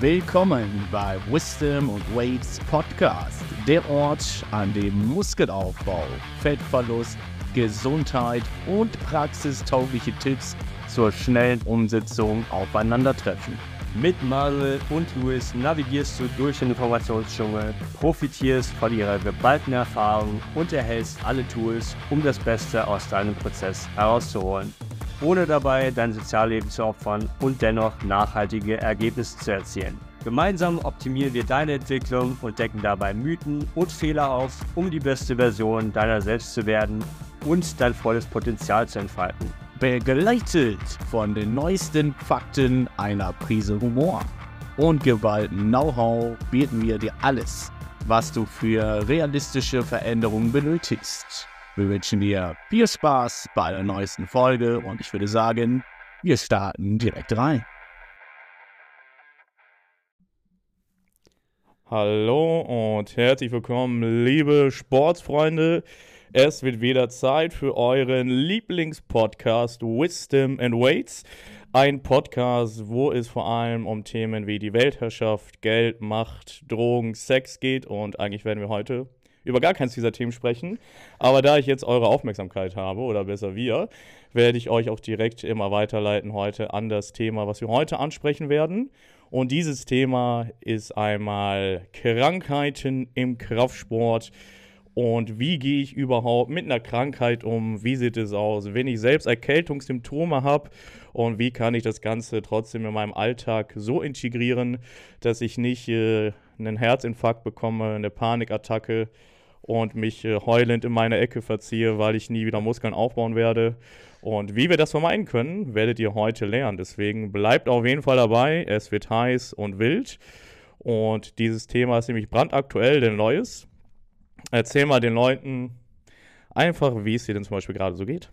Willkommen bei Wisdom und Weights Podcast, der Ort, an dem Muskelaufbau, Fettverlust, Gesundheit und praxistaugliche Tipps zur schnellen Umsetzung aufeinandertreffen. Mit Marcel und Louis navigierst du durch den Informationsdschungel, profitierst von ihrer geballten Erfahrung und erhältst alle Tools, um das Beste aus deinem Prozess herauszuholen, ohne dabei dein Sozialleben zu opfern und dennoch nachhaltige Ergebnisse zu erzielen. Gemeinsam optimieren wir deine Entwicklung und decken dabei Mythen und Fehler auf, um die beste Version deiner selbst zu werden und dein volles Potenzial zu entfalten begleitet von den neuesten Fakten einer Prise Humor und geballten Know-how bieten wir dir alles, was du für realistische Veränderungen benötigst. Wir wünschen dir viel Spaß bei der neuesten Folge und ich würde sagen, wir starten direkt rein. Hallo und herzlich willkommen, liebe Sportsfreunde. Es wird wieder Zeit für euren Lieblingspodcast Wisdom and Weights. Ein Podcast, wo es vor allem um Themen wie die Weltherrschaft, Geld, Macht, Drogen, Sex geht. Und eigentlich werden wir heute über gar keins dieser Themen sprechen. Aber da ich jetzt eure Aufmerksamkeit habe, oder besser wir, werde ich euch auch direkt immer weiterleiten heute an das Thema, was wir heute ansprechen werden. Und dieses Thema ist einmal Krankheiten im Kraftsport und wie gehe ich überhaupt mit einer Krankheit um? Wie sieht es aus, wenn ich selbst Erkältungssymptome habe? Und wie kann ich das Ganze trotzdem in meinem Alltag so integrieren, dass ich nicht äh, einen Herzinfarkt bekomme, eine Panikattacke und mich äh, heulend in meine Ecke verziehe, weil ich nie wieder Muskeln aufbauen werde? Und wie wir das vermeiden können, werdet ihr heute lernen. Deswegen bleibt auf jeden Fall dabei. Es wird heiß und wild. Und dieses Thema ist nämlich brandaktuell, denn Neues. Erzähl mal den Leuten einfach, wie es dir denn zum Beispiel gerade so geht.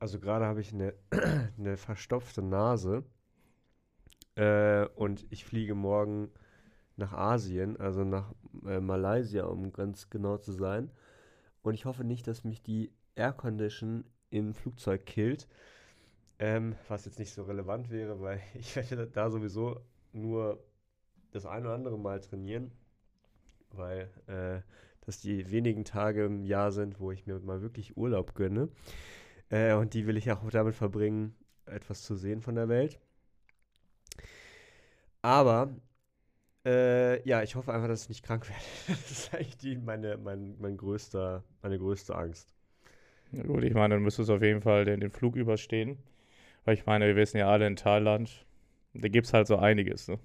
Also gerade habe ich eine, eine verstopfte Nase äh, und ich fliege morgen nach Asien, also nach äh, Malaysia, um ganz genau zu sein. Und ich hoffe nicht, dass mich die Air Condition im Flugzeug killt. Ähm, was jetzt nicht so relevant wäre, weil ich werde da sowieso nur das ein oder andere Mal trainieren, weil äh, dass die wenigen Tage im Jahr sind, wo ich mir mal wirklich Urlaub gönne. Äh, und die will ich auch damit verbringen, etwas zu sehen von der Welt. Aber äh, ja, ich hoffe einfach, dass ich nicht krank werde. das ist eigentlich die, meine, mein, mein größter, meine größte Angst. Na gut, ich meine, dann müsstest du auf jeden Fall den, den Flug überstehen. Weil ich meine, wir wissen ja alle in Thailand, da gibt es halt so einiges. Ne?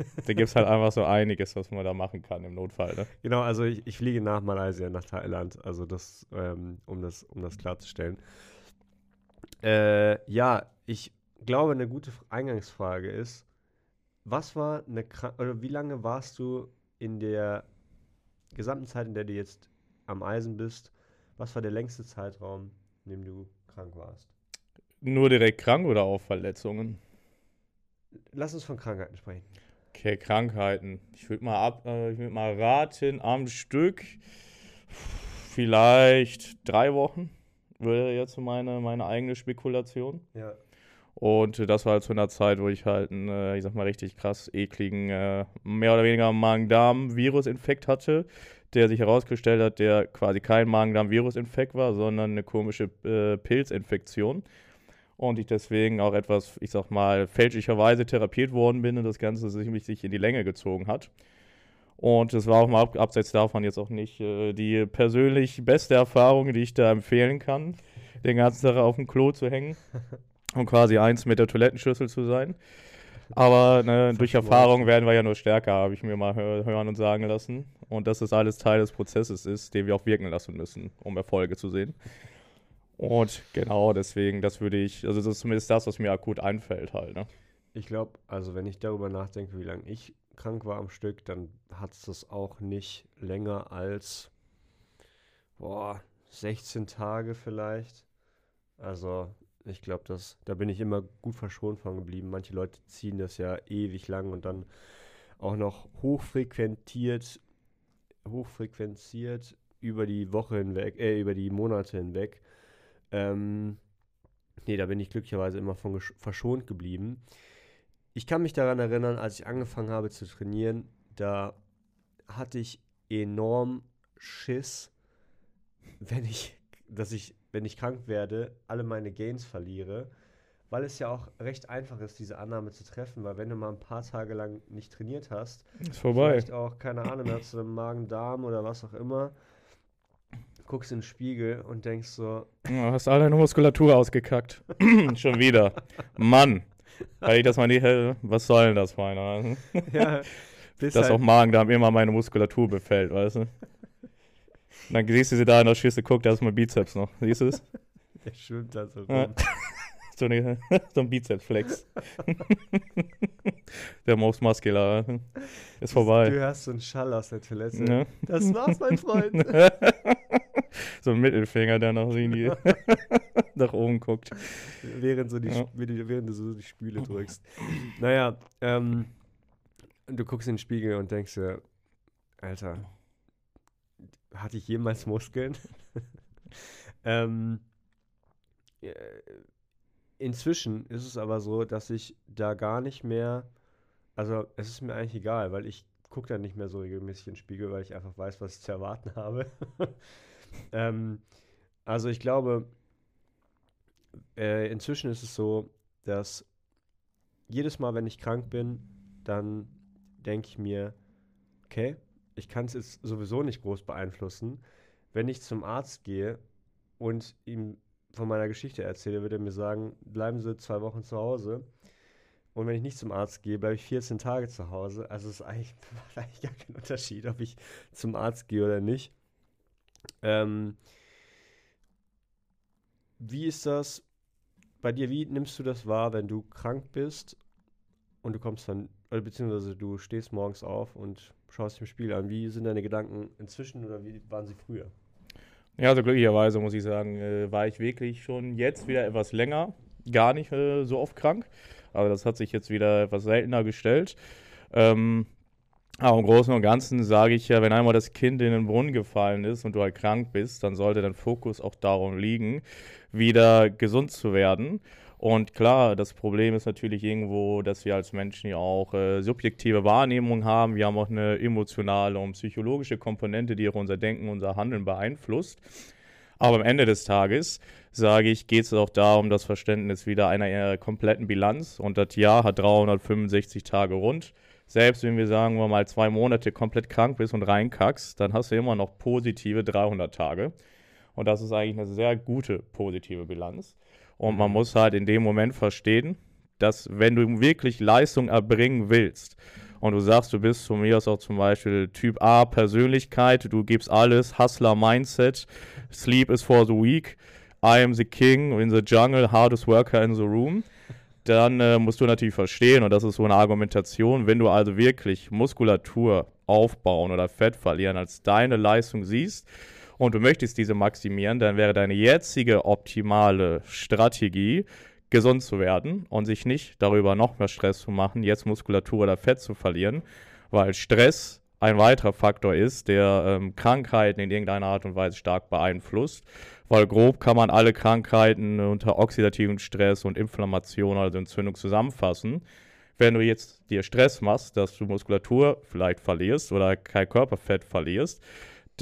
da gibt es halt einfach so einiges, was man da machen kann im Notfall. Ne? Genau, also ich, ich, fliege nach Malaysia, nach Thailand, also das, ähm, um das, um das klarzustellen. Äh, ja, ich glaube, eine gute Eingangsfrage ist, was war eine oder wie lange warst du in der gesamten Zeit, in der du jetzt am Eisen bist, was war der längste Zeitraum, in dem du krank warst? Nur direkt krank oder auch Verletzungen? Lass uns von Krankheiten sprechen. Okay, Krankheiten. Ich würde mal ab, äh, ich würde mal raten, am Stück vielleicht drei Wochen wäre jetzt meine, meine eigene Spekulation. Ja. Und das war halt zu einer Zeit, wo ich halt einen, äh, ich sag mal, richtig krass ekligen, äh, mehr oder weniger Magen-Darm-Virusinfekt hatte, der sich herausgestellt hat, der quasi kein Magen-Darm-Virusinfekt war, sondern eine komische äh, Pilzinfektion und ich deswegen auch etwas, ich sag mal, fälschlicherweise therapiert worden bin und das Ganze sich, in die Länge gezogen hat. Und es war auch mal abseits davon jetzt auch nicht äh, die persönlich beste Erfahrung, die ich da empfehlen kann, den ganzen Tag auf dem Klo zu hängen und quasi eins mit der Toilettenschüssel zu sein. Aber ne, durch Erfahrung werden wir ja nur stärker, habe ich mir mal hör hören und sagen lassen. Und dass das alles Teil des Prozesses ist, den wir auch wirken lassen müssen, um Erfolge zu sehen. Und genau deswegen, das würde ich, also das ist zumindest das, was mir akut einfällt halt. Ne? Ich glaube, also wenn ich darüber nachdenke, wie lange ich krank war am Stück, dann hat es das auch nicht länger als boah, 16 Tage vielleicht. Also ich glaube, da bin ich immer gut verschont von geblieben. Manche Leute ziehen das ja ewig lang und dann auch noch hochfrequentiert, hochfrequenziert über die Woche hinweg, äh, über die Monate hinweg. Ähm, nee, da bin ich glücklicherweise immer von verschont geblieben. ich kann mich daran erinnern, als ich angefangen habe zu trainieren, da hatte ich enorm Schiss, wenn ich, dass ich, wenn ich krank werde, alle meine Gains verliere. Weil es ja auch recht einfach ist, diese Annahme zu treffen, weil wenn du mal ein paar Tage lang nicht trainiert hast, Ist vorbei. vielleicht auch, keine Ahnung, hast du Magen-Darm oder was auch immer, guckst in den Spiegel und denkst so, Ja, hast all deine Muskulatur ausgekackt. Schon wieder. Mann. Weil ich das mal nicht, äh, was soll denn das, meiner? ja, Dass halt, auch Magen-Darm immer meine Muskulatur befällt, weißt du? Und dann siehst du sie da in der Schüssel, guck, da ist mein Bizeps noch. Siehst du es? der schwimmt da so rum. So, eine, so ein Bizepsflex. der Most Muscular. Ist vorbei. Du hörst so einen Schall aus der Toilette. Ja. Das war's, mein Freund. so ein Mittelfinger, der irgendwie nach oben guckt. während, so die, Ja. Während du so die Spüle drückst. Naja, ähm, du guckst in den Spiegel und denkst dir, Alter, hatte ich jemals Muskeln? ähm, äh, inzwischen ist es aber so, dass ich da gar nicht mehr, also es ist mir eigentlich egal, weil ich gucke dann nicht mehr so regelmäßig in den Spiegel, weil ich einfach weiß, was ich zu erwarten habe. ähm, also ich glaube, äh, inzwischen ist es so, dass jedes Mal, wenn ich krank bin, dann denke ich mir, okay, ich kann es jetzt sowieso nicht groß beeinflussen. Wenn ich zum Arzt gehe und ihm von meiner Geschichte erzähle, würde er mir sagen, bleiben Sie zwei Wochen zu Hause. Und wenn ich nicht zum Arzt gehe, bleibe ich 14 Tage zu Hause. Also es eigentlich, macht eigentlich gar keinen Unterschied, ob ich zum Arzt gehe oder nicht. Ähm, wie ist das bei dir? Wie nimmst du das wahr, wenn du krank bist und du kommst dann, oder beziehungsweise du stehst morgens auf und schaust dich im Spiegel an? Wie sind deine Gedanken inzwischen oder wie waren sie früher? Ja, also glücklicherweise muss ich sagen, äh, war ich wirklich schon jetzt wieder etwas länger, gar nicht äh, so oft krank. Aber das hat sich jetzt wieder etwas seltener gestellt. Ähm, aber im Großen und Ganzen sage ich ja, wenn einmal das Kind in den Brunnen gefallen ist und du halt krank bist, dann sollte dein Fokus auch darum liegen, wieder gesund zu werden. Und klar, das Problem ist natürlich irgendwo, dass wir als Menschen ja auch äh, subjektive Wahrnehmung haben. Wir haben auch eine emotionale und psychologische Komponente, die auch unser Denken, unser Handeln beeinflusst. Aber am Ende des Tages, sage ich, geht es auch darum, das Verständnis wieder einer äh, kompletten Bilanz. Und das Jahr hat 365 Tage rund. Selbst wenn wir sagen wir mal zwei Monate komplett krank bist und reinkackst, dann hast du immer noch positive 300 Tage. Und das ist eigentlich eine sehr gute positive Bilanz. Und man muss halt in dem Moment verstehen, dass wenn du wirklich Leistung erbringen willst und du sagst, du bist von mir aus auch zum Beispiel Typ A Persönlichkeit, du gibst alles, Hustler Mindset, Sleep is for the weak, I am the king in the jungle, hardest worker in the room, dann äh, musst du natürlich verstehen, und das ist so eine Argumentation, wenn du also wirklich Muskulatur aufbauen oder Fett verlieren als deine Leistung siehst, und du möchtest diese maximieren, dann wäre deine jetzige optimale Strategie, gesund zu werden und sich nicht darüber noch mehr Stress zu machen, jetzt Muskulatur oder Fett zu verlieren, weil Stress ein weiterer Faktor ist, der ähm, Krankheiten in irgendeiner Art und Weise stark beeinflusst, weil grob kann man alle Krankheiten unter oxidativen Stress und Inflammation, also Entzündung zusammenfassen. Wenn du jetzt dir Stress machst, dass du Muskulatur vielleicht verlierst oder kein Körperfett verlierst,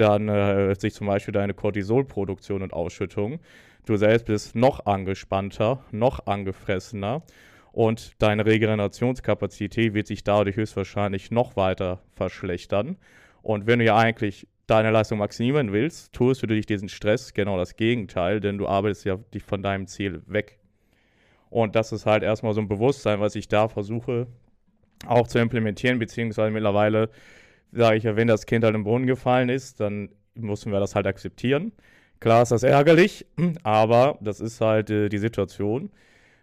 dann äh, sich zum Beispiel deine Cortisolproduktion und Ausschüttung. Du selbst bist noch angespannter, noch angefressener und deine Regenerationskapazität wird sich dadurch höchstwahrscheinlich noch weiter verschlechtern. Und wenn du ja eigentlich deine Leistung maximieren willst, tust du durch diesen Stress genau das Gegenteil, denn du arbeitest ja dich von deinem Ziel weg. Und das ist halt erstmal so ein Bewusstsein, was ich da versuche auch zu implementieren, beziehungsweise mittlerweile sage ich ja, wenn das Kind halt im Brunnen gefallen ist, dann müssen wir das halt akzeptieren. Klar ist das ärgerlich, aber das ist halt äh, die Situation,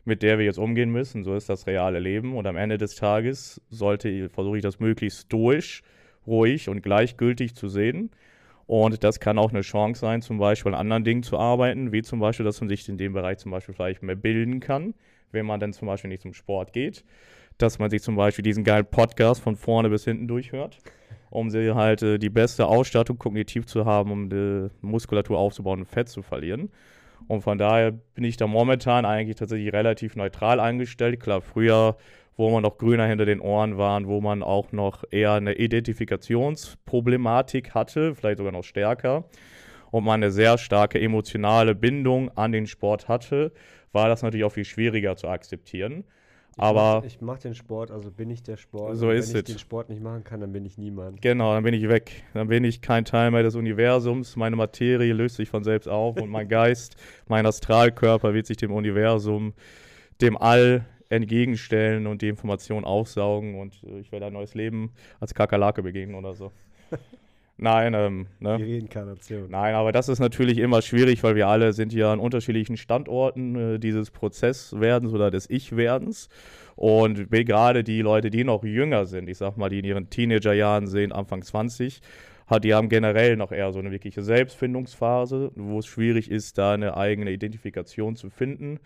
mit der wir jetzt umgehen müssen. So ist das reale Leben. Und am Ende des Tages sollte, versuche ich das möglichst stoisch, ruhig und gleichgültig zu sehen. Und das kann auch eine Chance sein, zum Beispiel an anderen Dingen zu arbeiten, wie zum Beispiel, dass man sich in dem Bereich zum Beispiel vielleicht mehr bilden kann, wenn man dann zum Beispiel nicht zum Sport geht. Dass man sich zum Beispiel diesen geilen Podcast von vorne bis hinten durchhört, um sie halt äh, die beste Ausstattung kognitiv zu haben, um die Muskulatur aufzubauen und Fett zu verlieren. Und von daher bin ich da momentan eigentlich tatsächlich relativ neutral eingestellt. Klar, früher wo man noch grüner hinter den Ohren waren, wo man auch noch eher eine Identifikationsproblematik hatte, vielleicht sogar noch stärker, und man eine sehr starke emotionale Bindung an den Sport hatte, war das natürlich auch viel schwieriger zu akzeptieren. Ich Aber mach, ich mache den Sport, also bin ich der Sport. So ist Wenn ich es. den Sport nicht machen kann, dann bin ich niemand. Genau, dann bin ich weg. Dann bin ich kein Teil mehr des Universums. Meine Materie löst sich von selbst auf und mein Geist, mein Astralkörper wird sich dem Universum, dem All entgegenstellen und die Information aufsaugen und äh, ich werde ein neues Leben als Kakerlake begegnen oder so. Nein, ähm, ne? Die Reinkarnation. Nein, aber das ist natürlich immer schwierig, weil wir alle sind ja an unterschiedlichen Standorten äh, dieses Prozesswerdens oder des Ich-Werdens. Und gerade die Leute, die noch jünger sind, ich sag mal, die in ihren Teenagerjahren sind, Anfang 20, hat, die haben generell noch eher so eine wirkliche Selbstfindungsphase, wo es schwierig ist, da eine eigene Identifikation zu finden.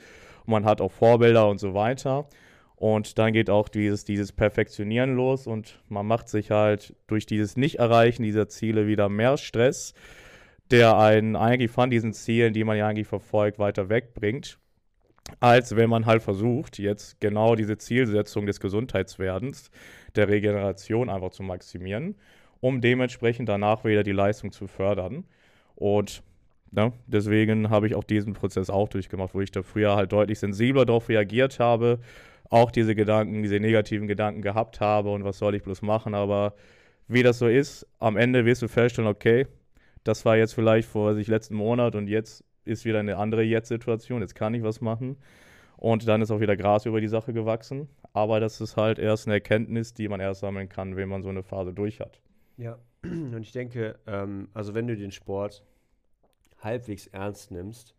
Und man hat auch Vorbilder und so weiter. Und dann geht auch dieses, dieses Perfektionieren los und man macht sich halt durch dieses Nicht-Erreichen dieser Ziele wieder mehr Stress, der einen eigentlich von diesen Zielen, die man ja eigentlich verfolgt, weiter wegbringt, als wenn man halt versucht, jetzt genau diese Zielsetzung des Gesundheitswerdens, der Regeneration einfach zu maximieren, um dementsprechend danach wieder die Leistung zu fördern. Und ne, deswegen habe ich auch diesen Prozess auch durchgemacht, wo ich da früher halt deutlich sensibler darauf reagiert habe, auch diese Gedanken, diese negativen Gedanken gehabt habe und was soll ich bloß machen, aber wie das so ist, am Ende wirst du feststellen, okay, das war jetzt vielleicht vor sich letzten Monat und jetzt ist wieder eine andere Jetzt-Situation, jetzt kann ich was machen. Und dann ist auch wieder Gras über die Sache gewachsen, aber das ist halt erst eine Erkenntnis, die man erst sammeln kann, wenn man so eine Phase durch hat. Ja, und ich denke, ähm, also wenn du den Sport halbwegs ernst nimmst,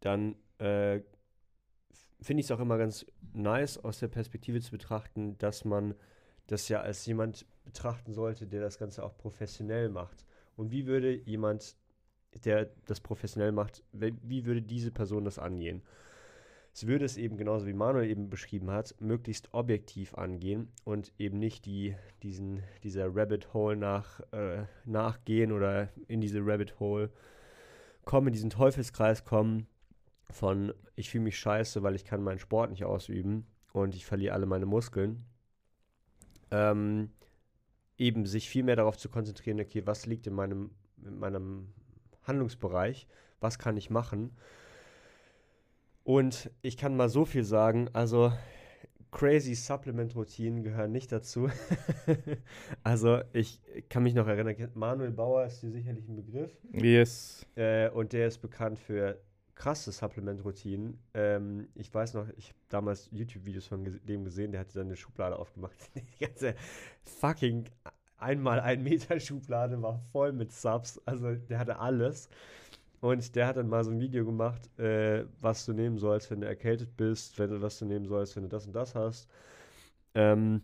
dann äh, finde ich es auch immer ganz nice aus der Perspektive zu betrachten, dass man das ja als jemand betrachten sollte, der das Ganze auch professionell macht. Und wie würde jemand, der das professionell macht, wie würde diese Person das angehen? Sie würde es eben genauso wie Manuel eben beschrieben hat, möglichst objektiv angehen und eben nicht die, diesen, dieser Rabbit Hole nach, äh, nachgehen oder in diese Rabbit Hole kommen, in diesen Teufelskreis kommen von ich fühle mich scheiße, weil ich kann meinen Sport nicht ausüben und ich verliere alle meine Muskeln. Ähm, eben sich viel mehr darauf zu konzentrieren, okay, was liegt in meinem, in meinem Handlungsbereich, was kann ich machen. Und ich kann mal so viel sagen, also crazy Supplement-Routinen gehören nicht dazu. also ich kann mich noch erinnern, Manuel Bauer ist dir sicherlich ein Begriff. Yes. Äh, und der ist bekannt für krasse Supplement-Routinen. Ähm, ich weiß noch, ich habe damals YouTube-Videos von dem gesehen, der hatte seine Schublade aufgemacht. Die ganze fucking einmal ein Meter Schublade war voll mit Subs. Also der hatte alles. Und der hat dann mal so ein Video gemacht, äh, was du nehmen sollst, wenn du erkältet bist, wenn du was du nehmen sollst, wenn du das und das hast. Ähm,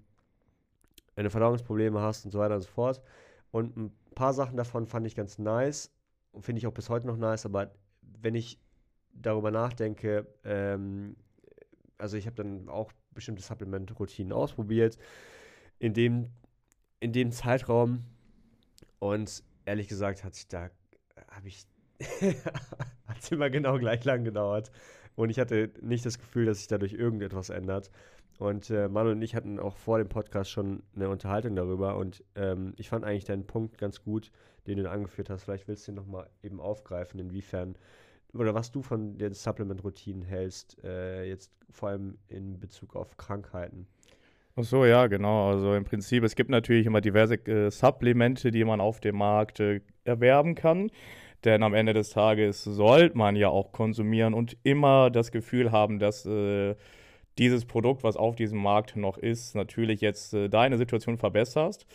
wenn du Verdauungsprobleme hast und so weiter und so fort. Und ein paar Sachen davon fand ich ganz nice und finde ich auch bis heute noch nice, aber wenn ich darüber nachdenke, ähm, also ich habe dann auch bestimmte Supplement-Routinen ausprobiert in dem, in dem Zeitraum und ehrlich gesagt hat sich da, habe ich, hat es immer genau gleich lang gedauert und ich hatte nicht das Gefühl, dass sich dadurch irgendetwas ändert. Und äh, Manu und ich hatten auch vor dem Podcast schon eine Unterhaltung darüber und ähm, ich fand eigentlich deinen Punkt ganz gut, den du angeführt hast. Vielleicht willst du ihn nochmal eben aufgreifen, inwiefern oder was du von den Supplement-Routinen hältst, äh, jetzt vor allem in Bezug auf Krankheiten. Ach so, ja, genau. Also im Prinzip, es gibt natürlich immer diverse äh, Supplemente, die man auf dem Markt äh, erwerben kann. Denn am Ende des Tages sollte man ja auch konsumieren und immer das Gefühl haben, dass äh, dieses Produkt, was auf diesem Markt noch ist, natürlich jetzt äh, deine Situation verbesserst.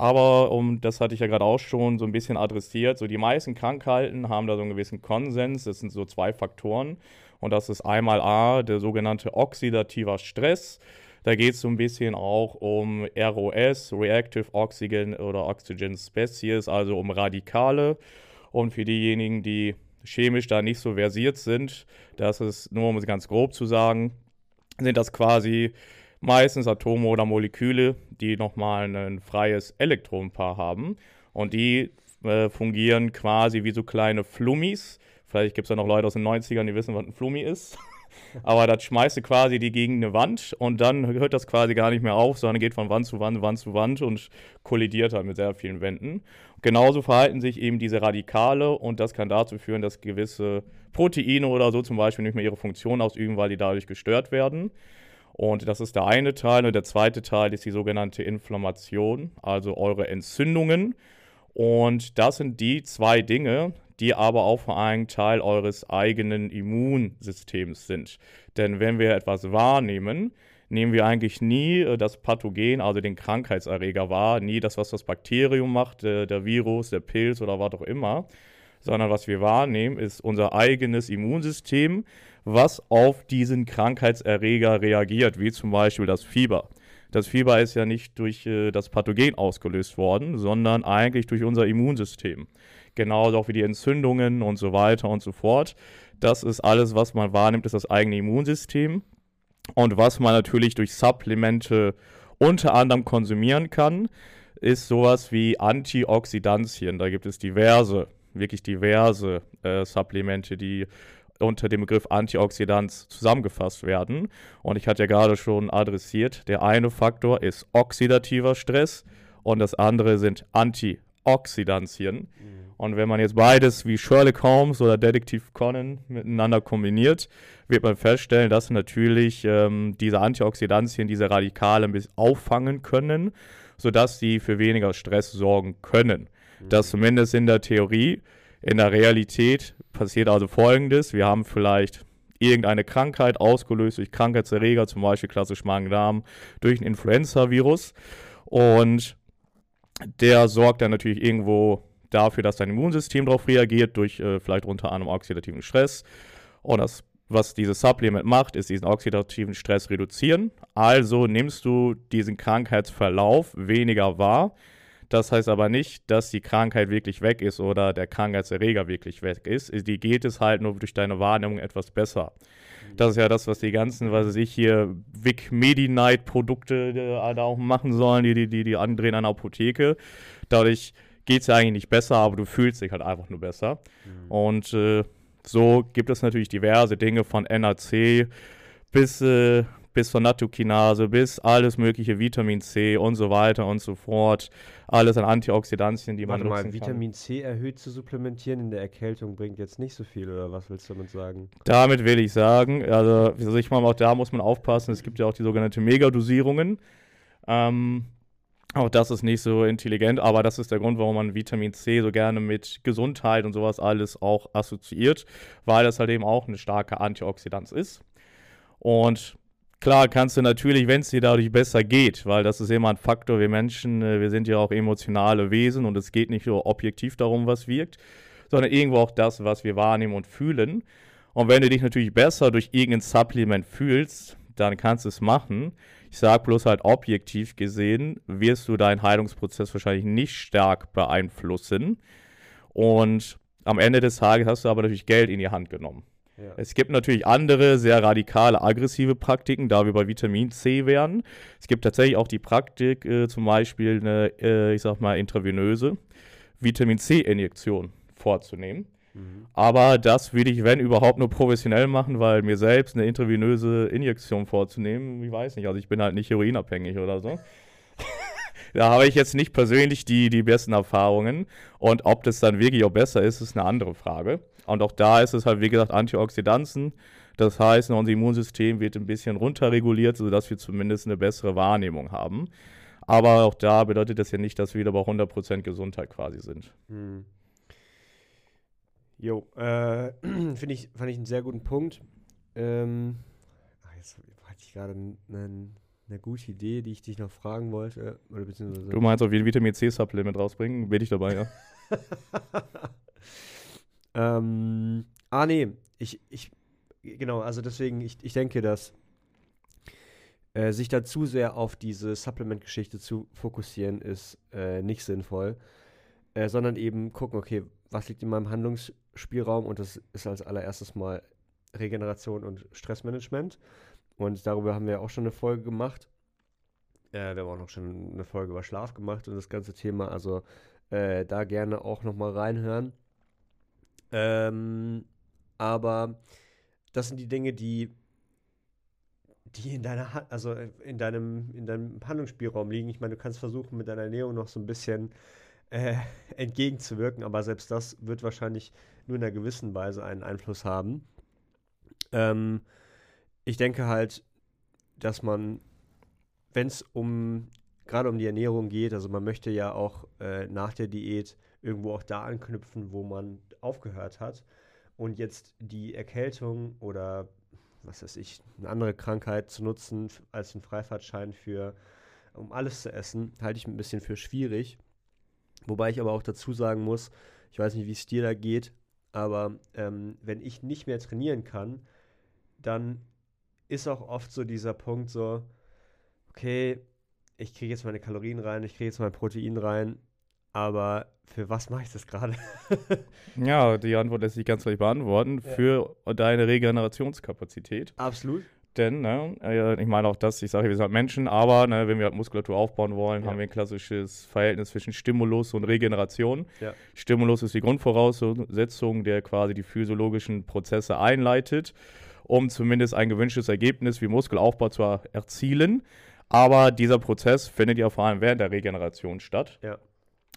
Aber um, das hatte ich ja gerade auch schon so ein bisschen adressiert, so die meisten Krankheiten haben da so einen gewissen Konsens. Das sind so zwei Faktoren. Und das ist einmal A, der sogenannte oxidativer Stress. Da geht es so ein bisschen auch um ROS, Reactive Oxygen oder Oxygen Species, also um Radikale. Und für diejenigen, die chemisch da nicht so versiert sind, das ist nur um es ganz grob zu sagen, sind das quasi meistens Atome oder Moleküle, die nochmal ein freies Elektronenpaar haben. Und die äh, fungieren quasi wie so kleine Flummis, Vielleicht gibt es ja noch Leute aus den 90ern, die wissen, was ein Flummi ist. Aber das schmeißt du quasi die gegen eine Wand und dann hört das quasi gar nicht mehr auf, sondern geht von Wand zu Wand, Wand zu Wand und kollidiert halt mit sehr vielen Wänden. Genauso verhalten sich eben diese Radikale und das kann dazu führen, dass gewisse Proteine oder so zum Beispiel nicht mehr ihre Funktion ausüben, weil die dadurch gestört werden. Und das ist der eine Teil. Und der zweite Teil ist die sogenannte Inflammation, also eure Entzündungen. Und das sind die zwei Dinge, die aber auch vor allem Teil eures eigenen Immunsystems sind. Denn wenn wir etwas wahrnehmen, nehmen wir eigentlich nie äh, das Pathogen, also den Krankheitserreger wahr, nie das, was das Bakterium macht, der, der Virus, der Pilz oder was auch immer, sondern was wir wahrnehmen, ist unser eigenes Immunsystem, was auf diesen Krankheitserreger reagiert, wie zum Beispiel das Fieber. Das Fieber ist ja nicht durch äh, das Pathogen ausgelöst worden, sondern eigentlich durch unser Immunsystem genauso auch wie die Entzündungen und so weiter und so fort. Das ist alles, was man wahrnimmt, ist das eigene Immunsystem. Und was man natürlich durch Supplemente unter anderem konsumieren kann, ist sowas wie Antioxidantien. Da gibt es diverse, wirklich diverse äh, Supplemente, die unter dem Begriff Antioxidants zusammengefasst werden. Und ich hatte ja gerade schon adressiert, der eine Faktor ist oxidativer Stress und das andere sind Antioxidantien. Mhm. Und wenn man jetzt beides wie Sherlock Holmes oder Detective Conan miteinander kombiniert, wird man feststellen, dass natürlich ähm, diese Antioxidantien diese Radikale ein bisschen auffangen können, sodass sie für weniger Stress sorgen können. Mhm. Das zumindest in der Theorie. In der Realität passiert also Folgendes. Wir haben vielleicht irgendeine Krankheit ausgelöst durch Krankheitserreger, zum Beispiel klassisch Magen-Darm, durch ein Influenza-Virus. Und der sorgt dann natürlich irgendwo dafür, dass dein Immunsystem darauf reagiert, durch äh, vielleicht unter anderem oxidativen Stress. Und das, was dieses Supplement macht, ist diesen oxidativen Stress reduzieren. Also nimmst du diesen Krankheitsverlauf weniger wahr. Das heißt aber nicht, dass die Krankheit wirklich weg ist oder der Krankheitserreger wirklich weg ist. Die geht es halt nur durch deine Wahrnehmung etwas besser. Das ist ja das, was die ganzen, was weiß ich hier, Vic Medi-Night-Produkte äh, da auch machen sollen, die, die, die, die andrehen an der Apotheke. Dadurch geht es ja eigentlich nicht besser, aber du fühlst dich halt einfach nur besser. Mhm. Und äh, so gibt es natürlich diverse Dinge von NAC bis, äh, bis von Nattokinase, bis alles mögliche Vitamin C und so weiter und so fort. Alles an Antioxidantien, die Warte man nutzen mal, Vitamin C erhöht zu supplementieren in der Erkältung bringt jetzt nicht so viel, oder was willst du damit sagen? Damit will ich sagen, also, also ich meine, auch da muss man aufpassen, es gibt ja auch die sogenannte Megadosierungen. Ähm, auch das ist nicht so intelligent, aber das ist der Grund, warum man Vitamin C so gerne mit Gesundheit und sowas alles auch assoziiert, weil das halt eben auch eine starke Antioxidanz ist. Und klar kannst du natürlich, wenn es dir dadurch besser geht, weil das ist immer ein Faktor, wir Menschen, äh, wir sind ja auch emotionale Wesen und es geht nicht nur objektiv darum, was wirkt, sondern irgendwo auch das, was wir wahrnehmen und fühlen. Und wenn du dich natürlich besser durch irgendein Supplement fühlst, dann kannst du es machen. Ich sage bloß halt objektiv gesehen, wirst du deinen Heilungsprozess wahrscheinlich nicht stark beeinflussen. Und am Ende des Tages hast du aber natürlich Geld in die Hand genommen. Ja. Es gibt natürlich andere, sehr radikale, aggressive Praktiken, da wir bei Vitamin C wären. Es gibt tatsächlich auch die Praktik, äh, zum Beispiel eine, äh, ich sag mal, intravenöse Vitamin C-Injektion vorzunehmen. Mhm. Aber das würde ich, wenn überhaupt, nur professionell machen, weil mir selbst eine intravenöse Injektion vorzunehmen, ich weiß nicht, also ich bin halt nicht heroinabhängig oder so. da habe ich jetzt nicht persönlich die, die besten Erfahrungen. Und ob das dann wirklich auch besser ist, ist eine andere Frage. Und auch da ist es halt, wie gesagt, Antioxidantien. Das heißt, unser Immunsystem wird ein bisschen runterreguliert, sodass wir zumindest eine bessere Wahrnehmung haben. Aber auch da bedeutet das ja nicht, dass wir wieder bei 100% Gesundheit quasi sind. Hm. Jo, äh, finde ich, fand ich einen sehr guten Punkt. Ähm, ach, jetzt hatte ich gerade eine, eine gute Idee, die ich dich noch fragen wollte. Oder beziehungsweise du meinst auf jeden Vitamin C-Supplement rausbringen? Bin ich dabei, ja. ähm, ah, nee, ich, ich, genau, also deswegen, ich, ich denke, dass äh, sich da zu sehr auf diese Supplement-Geschichte zu fokussieren, ist äh, nicht sinnvoll. Äh, sondern eben gucken, okay, was liegt in meinem Handlungsspielraum und das ist als allererstes mal Regeneration und Stressmanagement. Und darüber haben wir auch schon eine Folge gemacht. Äh, wir haben auch noch schon eine Folge über Schlaf gemacht und das ganze Thema. Also äh, da gerne auch nochmal reinhören. Ähm, aber das sind die Dinge, die, die in deiner Ha- also in deinem, in deinem Handlungsspielraum liegen. Ich meine, du kannst versuchen, mit deiner Ernährung noch so ein bisschen äh, entgegenzuwirken, aber selbst das wird wahrscheinlich nur in einer gewissen Weise einen Einfluss haben. Ähm, ich denke halt, dass man, wenn es um gerade um die Ernährung geht, also man möchte ja auch äh, nach der Diät irgendwo auch da anknüpfen, wo man aufgehört hat. Und jetzt die Erkältung oder was weiß ich, eine andere Krankheit zu nutzen als einen Freifahrtschein für, um alles zu essen, halte ich ein bisschen für schwierig. Wobei ich aber auch dazu sagen muss, ich weiß nicht, wie es dir da geht, aber ähm, wenn ich nicht mehr trainieren kann, dann ist auch oft so dieser Punkt so, okay, ich kriege jetzt meine Kalorien rein, ich kriege jetzt mein Protein rein, aber für was mache ich das gerade? Ja, die Antwort lässt sich ganz leicht beantworten. Ja. Für deine Regenerationskapazität. Absolut. Denn, ne, äh, ich meine auch das, ich sage, wir sind halt Menschen, aber ne, wenn wir halt Muskulatur aufbauen wollen, Ja. haben wir ein klassisches Verhältnis zwischen Stimulus und Regeneration. Ja. Stimulus ist die Grundvoraussetzung, der quasi die physiologischen Prozesse einleitet, um zumindest ein gewünschtes Ergebnis wie Muskelaufbau zu er erzielen. Aber dieser Prozess findet ja vor allem während der Regeneration statt. Ja.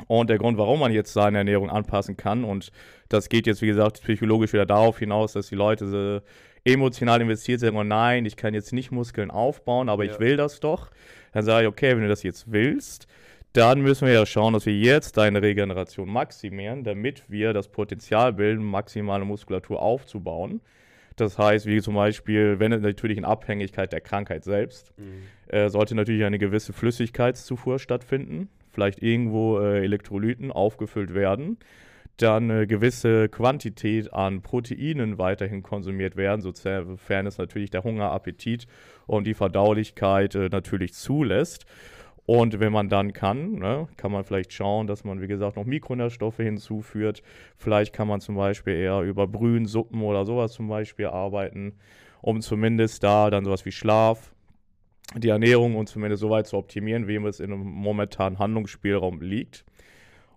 Und der Grund, warum man jetzt seine Ernährung anpassen kann, und das geht jetzt, wie gesagt, psychologisch wieder darauf hinaus, dass die Leute so emotional investiert sind und nein, ich kann jetzt nicht Muskeln aufbauen, aber Ja. ich will das doch. Dann sage ich, okay, wenn du das jetzt willst, dann müssen wir ja schauen, dass wir jetzt deine Regeneration maximieren, damit wir das Potenzial bilden, maximale Muskulatur aufzubauen. Das heißt, wie zum Beispiel, wenn es natürlich in Abhängigkeit der Krankheit selbst, äh, sollte natürlich eine gewisse Flüssigkeitszufuhr stattfinden, vielleicht irgendwo äh, Elektrolyten aufgefüllt werden, dann eine gewisse Quantität an Proteinen weiterhin konsumiert werden, sofern es natürlich der Hunger, Appetit und die Verdaulichkeit äh, natürlich zulässt. Und wenn man dann kann, ne, kann man vielleicht schauen, dass man, wie gesagt, noch Mikronährstoffe hinzuführt. Vielleicht kann man zum Beispiel eher über Brühen, Suppen oder sowas zum Beispiel arbeiten, um zumindest da dann sowas wie Schlaf, die Ernährung und zumindest so weit zu optimieren, wie es in einem momentanen Handlungsspielraum liegt.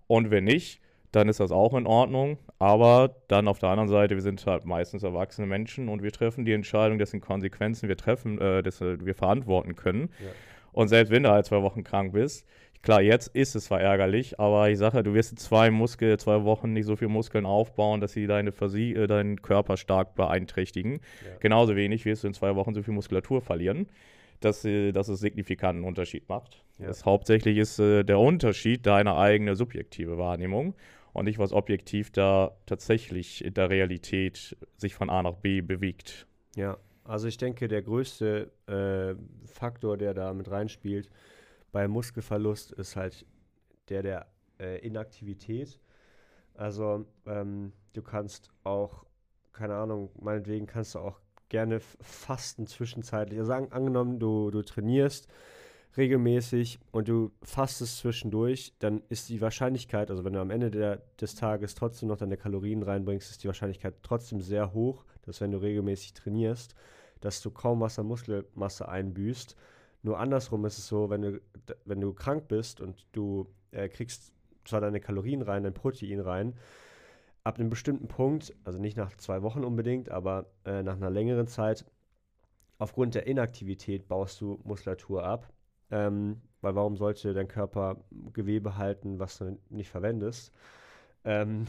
Und wenn nicht, dann ist das auch in Ordnung. Aber dann auf der anderen Seite, wir sind halt meistens erwachsene Menschen und wir treffen die Entscheidung, dessen Konsequenzen wir treffen, äh, dessen wir verantworten können. Ja. Und selbst wenn du halt zwei Wochen krank bist, klar, jetzt ist es zwar ärgerlich, aber ich sage, du wirst in zwei Muskel, zwei Wochen nicht so viel Muskeln aufbauen, dass sie deine Versie äh, deinen Körper stark beeinträchtigen. Ja. Genauso wenig wirst du in zwei Wochen so viel Muskulatur verlieren, dass, äh, dass es signifikanten Unterschied macht. Ja. Das hauptsächlich ist äh, der Unterschied deine eigene subjektive Wahrnehmung und nicht was objektiv da tatsächlich in der Realität sich von A nach B bewegt. Ja, also ich denke, der größte äh, Faktor, der da mit reinspielt bei Muskelverlust, ist halt der der äh, Inaktivität. Also ähm, du kannst auch, keine Ahnung, meinetwegen kannst du auch gerne fasten zwischenzeitlich. Also an, angenommen, du, du trainierst regelmäßig und du fastest zwischendurch, dann ist die Wahrscheinlichkeit, also wenn du am Ende der, des Tages trotzdem noch deine Kalorien reinbringst, ist die Wahrscheinlichkeit trotzdem sehr hoch, dass wenn du regelmäßig trainierst, dass du kaum was an Muskelmasse einbüßt. Nur andersrum ist es so, wenn du, wenn du krank bist und du äh, kriegst zwar deine Kalorien rein, dein Protein rein, ab einem bestimmten Punkt, also nicht nach zwei Wochen unbedingt, aber äh, nach einer längeren Zeit, aufgrund der Inaktivität baust du Muskulatur ab. Ähm, weil warum sollte dein Körper Gewebe halten, was du nicht verwendest? Ähm,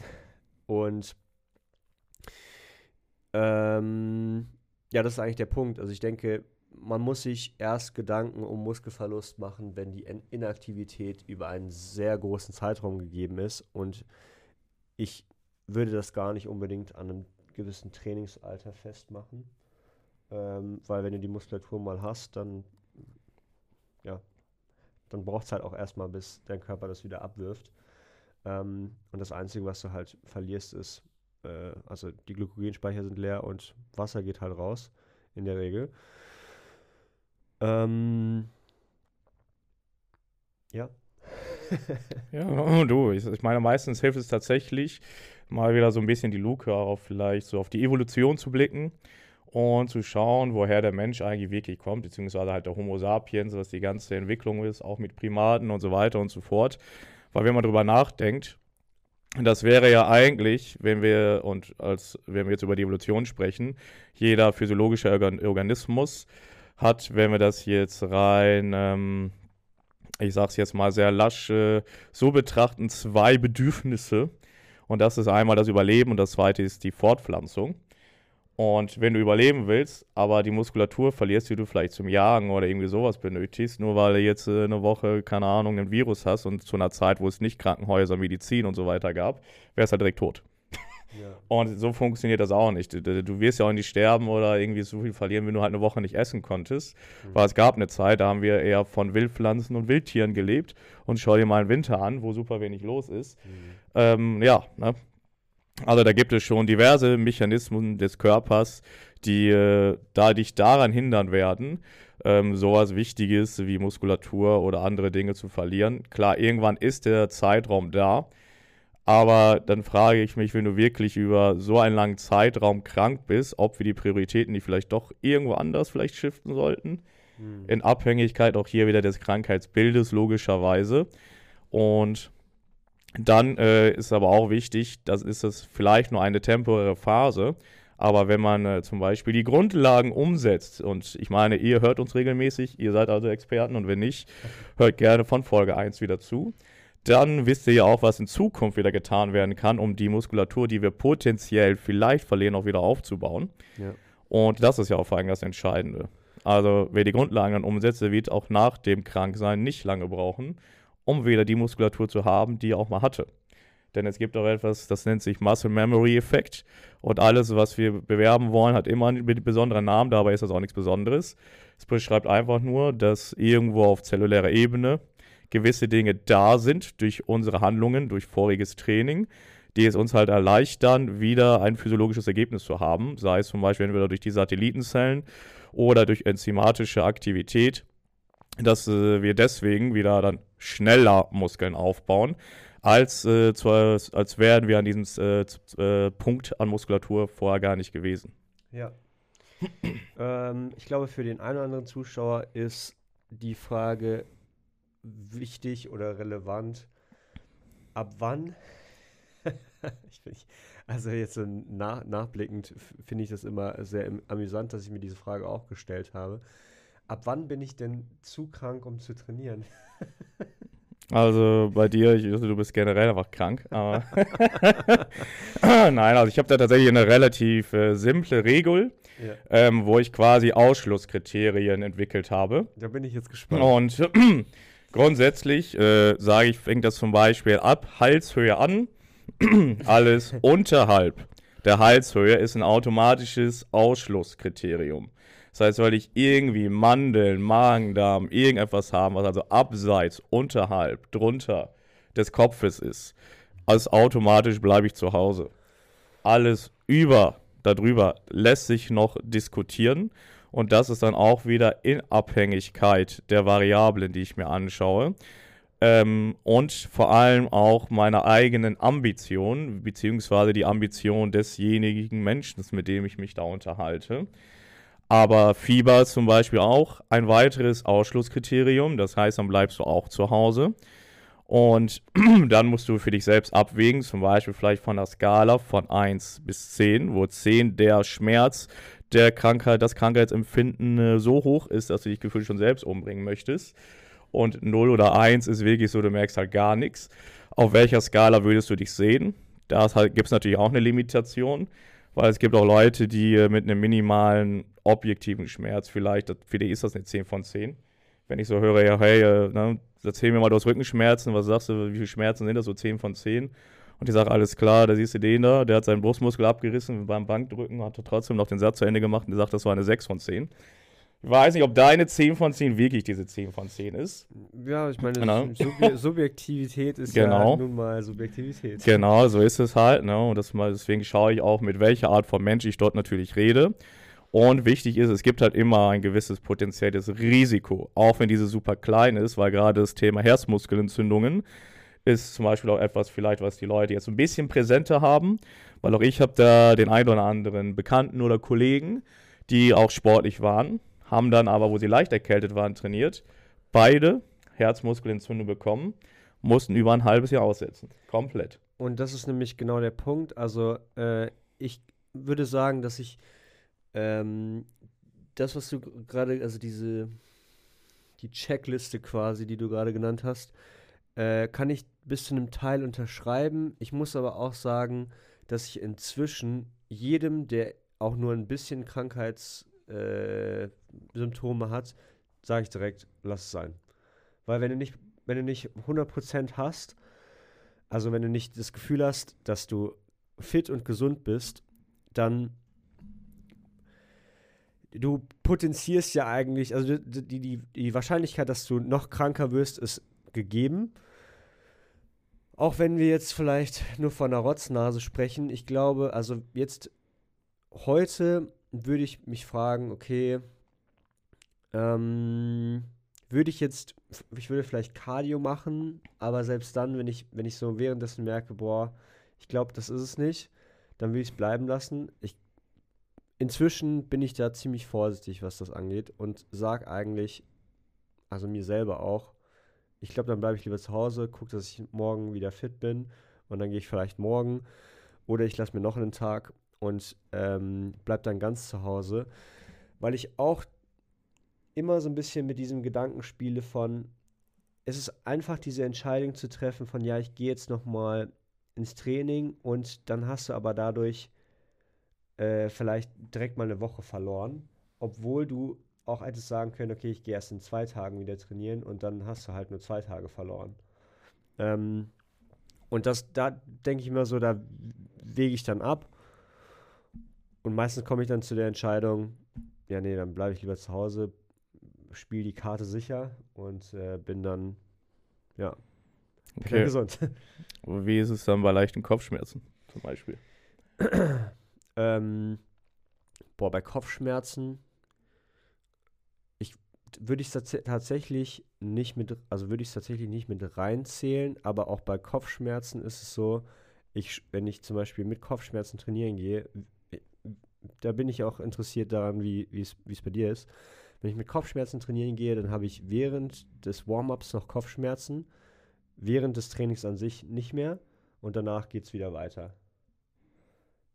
und ähm, ja, das ist eigentlich der Punkt. Also ich denke, man muss sich erst Gedanken um Muskelverlust machen, wenn die In Inaktivität über einen sehr großen Zeitraum gegeben ist. Und ich würde das gar nicht unbedingt an einem gewissen Trainingsalter festmachen. Ähm, weil wenn du die Muskulatur mal hast, dann ja, dann braucht es halt auch erstmal, bis dein Körper das wieder abwirft. Ähm, und das Einzige, was du halt verlierst, ist, äh, also die Glykogenspeicher sind leer und Wasser geht halt raus, in der Regel. Ähm, ja. Ja, du, ich, ich meine, meistens hilft es tatsächlich, mal wieder so ein bisschen die Luke auf vielleicht so auf die Evolution zu blicken und zu schauen, woher der Mensch eigentlich wirklich kommt, beziehungsweise halt der Homo sapiens, was die ganze Entwicklung ist, auch mit Primaten und so weiter und so fort. Weil wenn man drüber nachdenkt, Das wäre ja eigentlich, wenn wir und als wenn wir jetzt über die Evolution sprechen, jeder physiologische Organ Organismus hat, wenn wir das jetzt rein, ähm, ich sage es jetzt mal sehr lasch, äh, so betrachten, zwei Bedürfnisse. Und das ist einmal das Überleben und das zweite ist die Fortpflanzung. Und wenn du überleben willst, aber die Muskulatur verlierst, die du vielleicht zum Jagen oder irgendwie sowas benötigst, nur weil du jetzt äh, eine Woche, keine Ahnung, ein Virus hast und zu einer Zeit, wo es nicht Krankenhäuser, Medizin und so weiter gab, wärst du halt direkt tot. Ja. Und so funktioniert das auch nicht. Du, du, wirst ja auch nicht sterben oder irgendwie so viel verlieren, wenn du halt eine Woche nicht essen konntest. Mhm. Weil es gab eine Zeit, da haben wir eher von Wildpflanzen und Wildtieren gelebt. Und schau dir mal einen Winter an, wo super wenig los ist. Mhm. Ähm, ja, ne? Also da gibt es schon diverse Mechanismen des Körpers, die äh, da dich daran hindern werden, ähm, sowas Wichtiges wie Muskulatur oder andere Dinge zu verlieren. Klar, irgendwann ist der Zeitraum da, aber dann frage ich mich, wenn du wirklich über so einen langen Zeitraum krank bist, ob wir die Prioritäten, die vielleicht doch irgendwo anders vielleicht shiften sollten, hm. in Abhängigkeit auch hier wieder des Krankheitsbildes logischerweise. Und dann äh, ist aber auch wichtig, das ist es vielleicht nur eine temporäre Phase. Aber wenn man äh, zum Beispiel die Grundlagen umsetzt, und ich meine, ihr hört uns regelmäßig, ihr seid also Experten und wenn nicht, hört gerne von Folge 1 wieder zu, dann wisst ihr ja auch, was in Zukunft wieder getan werden kann, um die Muskulatur, die wir potenziell vielleicht verlieren, auch wieder aufzubauen. Ja. Und das ist ja auch vor allem das Entscheidende. Also wer die Grundlagen dann umsetzt, der wird auch nach dem Kranksein nicht lange brauchen um wieder die Muskulatur zu haben, die er auch mal hatte. Denn es gibt auch etwas, das nennt sich Muscle Memory Effekt. Und alles, was wir bewerben wollen, hat immer einen besonderen Namen, dabei ist das auch nichts Besonderes. Es beschreibt einfach nur, dass irgendwo auf zellulärer Ebene gewisse Dinge da sind durch unsere Handlungen, durch voriges Training, die es uns halt erleichtern, wieder ein physiologisches Ergebnis zu haben. Sei es zum Beispiel entweder durch die Satellitenzellen oder durch enzymatische Aktivität dass äh, wir deswegen wieder dann schneller Muskeln aufbauen, als, äh, zu, als wären wir an diesem äh, äh, Punkt an Muskulatur vorher gar nicht gewesen. Ja. ähm, ich glaube, für den einen oder anderen Zuschauer ist die Frage wichtig oder relevant, ab wann, ich bin, also jetzt so nach, nachblickend finde ich das immer sehr amüsant, dass ich mir diese Frage auch gestellt habe ab wann bin ich denn zu krank, um zu trainieren? Also bei dir, ich, also du bist generell einfach krank. Aber Nein, also ich habe da tatsächlich eine relativ äh, simple Regel, ja. ähm, wo ich quasi Ausschlusskriterien entwickelt habe. Da bin ich jetzt gespannt. Und grundsätzlich äh, sage ich, fängt das zum Beispiel ab Halshöhe an. Alles unterhalb der Halshöhe ist ein automatisches Ausschlusskriterium. Das heißt, weil ich irgendwie Mandeln, Magendarm, irgendetwas haben, was also abseits, unterhalb, drunter des Kopfes ist, alles automatisch bleibe ich zu Hause. Alles über, darüber lässt sich noch diskutieren. Und das ist dann auch wieder in Abhängigkeit der Variablen, die ich mir anschaue. Ähm, und vor allem auch meiner eigenen Ambition, beziehungsweise die Ambition desjenigen Menschen, mit dem ich mich da unterhalte. Aber Fieber zum Beispiel auch ein weiteres Ausschlusskriterium. Das heißt, dann bleibst du auch zu Hause. Und dann musst du für dich selbst abwägen, zum Beispiel vielleicht von der Skala von 1 bis 10, wo 10 der Schmerz der Krankheit, das Krankheitsempfinden äh, so hoch ist, dass du dich gefühlt schon selbst umbringen möchtest. Und 0 oder 1 ist wirklich so, du merkst halt gar nichts. Auf welcher Skala würdest du dich sehen? Da halt, gibt es natürlich auch eine Limitation weil es gibt auch Leute, die äh, mit einem minimalen objektiven Schmerz vielleicht, für die ist das eine 10 von 10. Wenn ich so höre, ja, hey, äh, ne, erzähl mir mal, du hast Rückenschmerzen, was sagst du, wie viele Schmerzen sind das, so 10 von 10? Und ich sage, alles klar, da siehst du den da, der hat seinen Brustmuskel abgerissen beim Bankdrücken, hat trotzdem noch den Satz zu Ende gemacht und sagt, das war eine 6 von 10. Ich weiß nicht, ob deine 10 von 10 wirklich diese 10 von 10 ist. Ja, ich meine, genau. Sub Subjektivität ist genau. ja nun mal Subjektivität. Genau, so ist es halt. Ne? Und das deswegen schaue ich auch, mit welcher Art von Mensch ich dort natürlich rede. Und wichtig ist, es gibt halt immer ein gewisses potenzielles Risiko, auch wenn diese super klein ist, weil gerade das Thema Herzmuskelentzündungen ist zum Beispiel auch etwas vielleicht, was die Leute jetzt ein bisschen präsenter haben, weil auch ich habe da den einen oder anderen Bekannten oder Kollegen, die auch sportlich waren, haben dann aber, wo sie leicht erkältet waren, trainiert. Beide Herzmuskelentzündung bekommen, mussten über ein halbes Jahr aussetzen. Komplett. und das ist nämlich genau der Punkt. Also äh, ich würde sagen, dass ich ähm, das, was du gerade, also diese, die Checkliste quasi, die du gerade genannt hast, äh, kann ich bis zu einem Teil unterschreiben. Ich muss aber auch sagen, dass ich inzwischen jedem, der auch nur ein bisschen Krankheitssymptome äh, hat, sage ich direkt, lass es sein. Weil wenn du nicht, wenn du nicht 100% hast, also wenn du nicht das Gefühl hast, dass du fit und gesund bist, dann du potenzierst ja eigentlich, also die, die, die Wahrscheinlichkeit, dass du noch kranker wirst, ist gegeben. Auch wenn wir jetzt vielleicht nur von einer Rotznase sprechen, ich glaube, also jetzt heute würde ich mich fragen, okay, ähm, würde ich jetzt, ich würde vielleicht Cardio machen, aber selbst dann, wenn ich, wenn ich so währenddessen merke, boah, ich glaube, das ist es nicht, dann würde ich es bleiben lassen. Ich, inzwischen bin ich da ziemlich vorsichtig, was das angeht und sage eigentlich, also mir selber auch, ich glaube, dann bleibe ich lieber zu Hause, gucke, dass ich morgen wieder fit bin und dann gehe ich vielleicht morgen oder ich lasse mir noch einen Tag und ähm, bleibe dann ganz zu Hause, weil ich auch immer so ein bisschen mit diesem Gedanken spiele von, es ist einfach diese Entscheidung zu treffen von, ja, ich gehe jetzt noch mal ins Training und dann hast du aber dadurch äh, vielleicht direkt mal eine Woche verloren, obwohl du auch hättest sagen können, okay, ich gehe erst in zwei Tagen wieder trainieren und dann hast du halt nur zwei Tage verloren. Ähm, und das, da denke ich immer so, da wege ich dann ab. Und meistens komme ich dann zu der Entscheidung, ja, nee, dann bleibe ich lieber zu Hause, spiele die Karte sicher und äh, bin dann, ja, Okay. gesund. Wie ist es dann bei leichten Kopfschmerzen zum Beispiel? ähm, boah, bei Kopfschmerzen, ich würde ich tatsächlich nicht mit, also würde ich es tatsächlich nicht mit reinzählen, aber auch bei Kopfschmerzen ist es so, ich, wenn ich zum Beispiel mit Kopfschmerzen trainieren gehe, da bin ich auch interessiert daran, wie es bei dir ist. Wenn ich mit Kopfschmerzen trainieren gehe, dann habe ich während des Warm-ups noch Kopfschmerzen, während des Trainings an sich nicht mehr und danach geht es wieder weiter.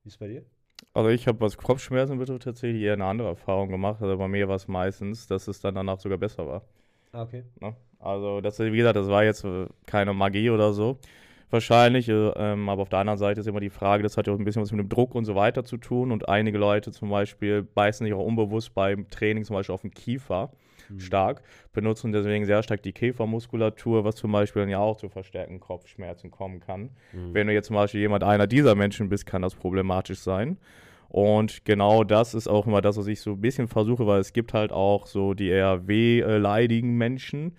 Wie ist es bei dir? Also ich habe, was Kopfschmerzen betrifft, tatsächlich eher eine andere Erfahrung gemacht. Also bei mir war es meistens, dass es dann danach sogar besser war. Ah, okay. Ne? Also das, wie gesagt, das war jetzt äh, keine Magie oder so wahrscheinlich. Äh, ähm, aber auf der anderen Seite ist immer die Frage, das hat ja auch ein bisschen was mit dem Druck und so weiter zu tun. Und einige Leute zum Beispiel beißen sich auch unbewusst beim Training zum Beispiel auf den Kiefer mhm. stark, benutzen deswegen sehr stark die Kiefermuskulatur, was zum Beispiel dann ja auch zu verstärkten Kopfschmerzen kommen kann. Mhm. Wenn du jetzt zum Beispiel jemand einer dieser Menschen bist, kann das problematisch sein. Und genau das ist auch immer das, was ich so ein bisschen versuche, weil es gibt halt auch so die eher wehleidigen Menschen,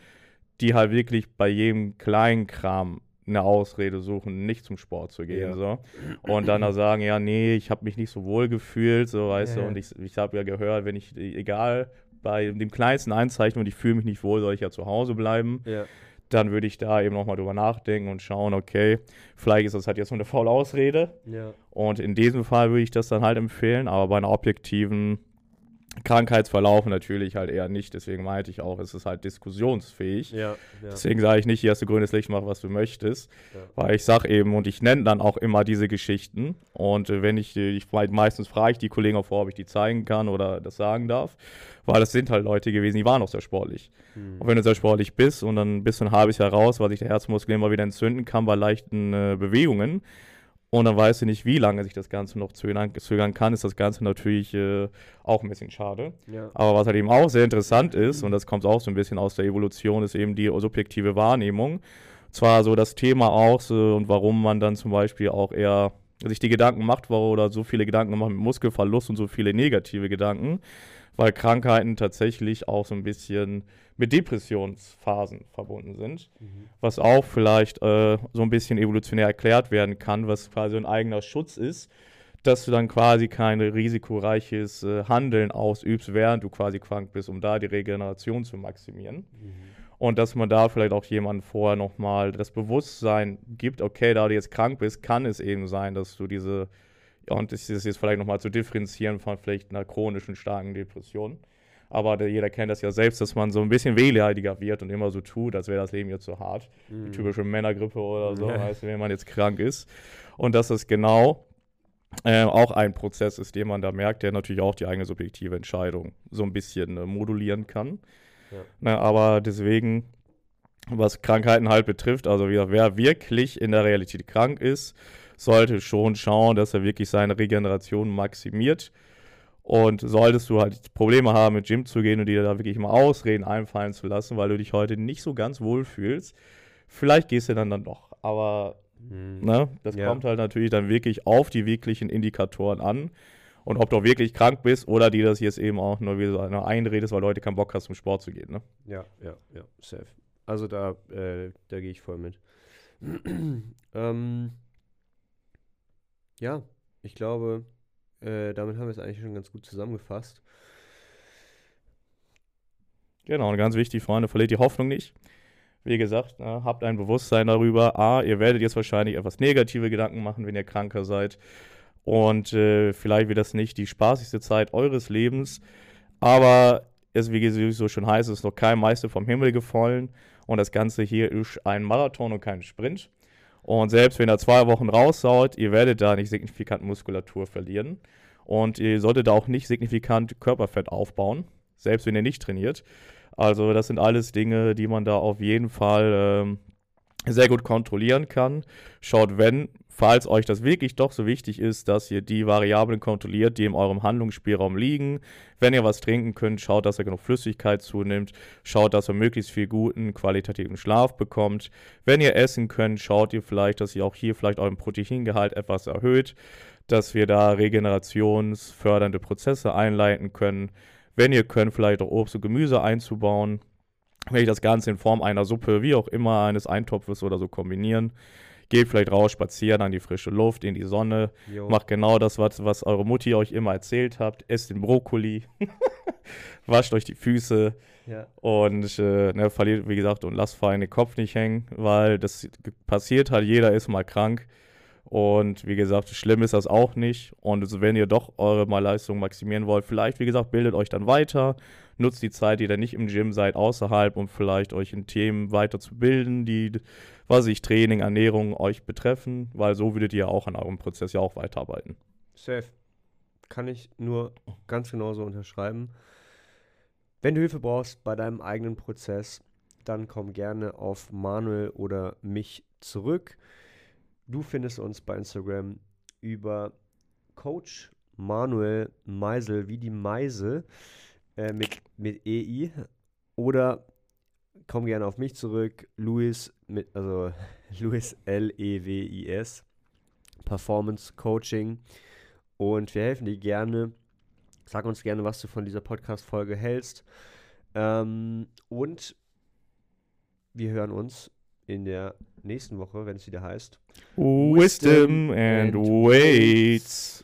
die halt wirklich bei jedem kleinen Kram eine Ausrede suchen, nicht zum Sport zu gehen. Ja. So. Und dann da sagen, ja, nee, ich habe mich nicht so wohl gefühlt, so weißt ja. du, und ich, ich habe ja gehört, wenn ich, egal, bei dem kleinsten Einzeichen und ich fühle mich nicht wohl, soll ich ja zu Hause bleiben. Ja. Dann würde ich da eben nochmal drüber nachdenken und schauen, okay, vielleicht ist das halt jetzt nur eine faule Ausrede. Ja. Und in diesem Fall würde ich das dann halt empfehlen, aber bei einer objektiven Krankheitsverlauf natürlich halt eher nicht. Deswegen meinte ich auch, es ist halt diskussionsfähig. Ja, ja. Deswegen sage ich nicht, hier hast du grünes Licht, mach was du möchtest. Ja. Weil ich sage eben und ich nenne dann auch immer diese Geschichten. Und äh, wenn ich, ich meistens frage ich die Kollegen auch vor, ob ich die zeigen kann oder das sagen darf. Weil das sind halt Leute gewesen, die waren auch sehr sportlich. Mhm. Und wenn du sehr sportlich bist und dann bist du ein halbes Jahr raus, weil sich der Herzmuskel immer wieder entzünden kann bei leichten äh, Bewegungen, und dann weißt du nicht, wie lange sich das Ganze noch zögern, zögern kann, ist das Ganze natürlich äh, auch ein bisschen schade. Ja. Aber was halt eben auch sehr interessant ist, und das kommt auch so ein bisschen aus der Evolution, ist eben die subjektive Wahrnehmung. Zwar so das Thema auch so, und warum man dann zum Beispiel auch eher sich die Gedanken macht, oder so viele Gedanken macht mit Muskelverlust und so viele negative Gedanken, weil Krankheiten tatsächlich auch so ein bisschen mit Depressionsphasen verbunden sind, mhm. was auch vielleicht äh, so ein bisschen evolutionär erklärt werden kann, was quasi ein eigener Schutz ist, dass du dann quasi kein risikoreiches äh, Handeln ausübst, während du quasi krank bist, um da die Regeneration zu maximieren. Mhm. Und dass man da vielleicht auch jemandem vorher nochmal das Bewusstsein gibt, okay, da du jetzt krank bist, kann es eben sein, dass du diese, ja, und das ist jetzt vielleicht nochmal zu differenzieren von vielleicht einer chronischen, starken Depression Aber der, jeder kennt das ja selbst, dass man so ein bisschen wehleidiger wird und immer so tut, als wäre das Leben jetzt so hart. Mhm. Die typische Männergrippe oder so, weißt du, wenn man jetzt krank ist. Und dass das genau äh, auch ein Prozess ist, den man da merkt, der natürlich auch die eigene subjektive Entscheidung so ein bisschen äh, modulieren kann. Ja. Na, aber deswegen, was Krankheiten halt betrifft, also wer, wer wirklich in der Realität krank ist, sollte schon schauen, dass er wirklich seine Regeneration maximiert. Und solltest du halt Probleme haben, mit Gym zu gehen und dir da wirklich mal Ausreden einfallen zu lassen, weil du dich heute nicht so ganz wohl fühlst, vielleicht gehst du dann dann doch. Aber Mhm. Ne? Das Ja. kommt halt natürlich dann wirklich auf die wirklichen Indikatoren an. Und ob du auch wirklich krank bist oder dir das jetzt eben auch nur wie so eine einredest, weil Leute keinen Bock hast, zum Sport zu gehen. Ne? Ja, ja, ja, safe. Also da, äh, da gehe ich voll mit. ähm, ja, ich glaube, äh, damit haben wir es eigentlich schon ganz gut zusammengefasst. Genau, und ganz wichtig, Freunde, verliert die Hoffnung nicht. Wie gesagt, ne, habt ein Bewusstsein darüber. A, ihr werdet jetzt wahrscheinlich etwas negative Gedanken machen, wenn ihr kranker seid. Und äh, vielleicht wird das nicht die spaßigste Zeit eures Lebens. Aber es, wie so schon heißt, ist noch kein Meister vom Himmel gefallen. Und das Ganze hier ist ein Marathon und kein Sprint. Und selbst wenn ihr zwei Wochen raussaut, ihr werdet da nicht signifikant Muskulatur verlieren. Und ihr solltet da auch nicht signifikant Körperfett aufbauen, selbst wenn ihr nicht trainiert. Also das sind alles Dinge, die man da auf jeden Fall ähm, sehr gut kontrollieren kann. Schaut, wenn, falls euch das wirklich doch so wichtig ist, dass ihr die Variablen kontrolliert, die in eurem Handlungsspielraum liegen. Wenn ihr was trinken könnt, schaut, dass ihr genug Flüssigkeit zunimmt. Schaut, dass ihr möglichst viel guten, qualitativen Schlaf bekommt. Wenn ihr essen könnt, schaut ihr vielleicht, dass ihr auch hier vielleicht euren Proteingehalt etwas erhöht, dass wir da regenerationsfördernde Prozesse einleiten können. Wenn ihr könnt, vielleicht auch Obst und Gemüse einzubauen. Wenn ich das Ganze in Form einer Suppe, wie auch immer, eines Eintopfes oder so kombinieren. Geht vielleicht raus, spazieren an die frische Luft, in die Sonne. Jo. Macht genau das, was, was eure Mutti euch immer erzählt habt. Esst den Brokkoli. Wascht euch die Füße. Ja. Und äh, ne, verliert, wie gesagt, und lasst vor allem den Kopf nicht hängen, weil das passiert halt, jeder ist mal krank. Und wie gesagt, schlimm ist das auch nicht. Und wenn ihr doch eure mal Leistung maximieren wollt, vielleicht, wie gesagt, bildet euch dann weiter. Nutzt die Zeit, die ihr nicht im Gym seid, außerhalb, um vielleicht euch in Themen weiterzubilden, die, was ich Training, Ernährung euch betreffen, weil so würdet ihr auch an eurem Prozess ja auch weiterarbeiten. Safe. Kann ich nur ganz genauso unterschreiben. Wenn du Hilfe brauchst bei deinem eigenen Prozess, dann komm gerne auf Manuel oder mich zurück. Du findest uns bei Instagram über Coach Manuel Meisel wie die Meise äh, mit, mit EI oder komm gerne auf mich zurück. Luis mit, also Luis L-E-W-I-S. Performance Coaching. Und wir helfen dir gerne. Sag uns gerne, was du von dieser Podcast-Folge hältst. Ähm, und wir hören uns in der nächsten Woche, wenn es wieder heißt. Wisdom and and weights.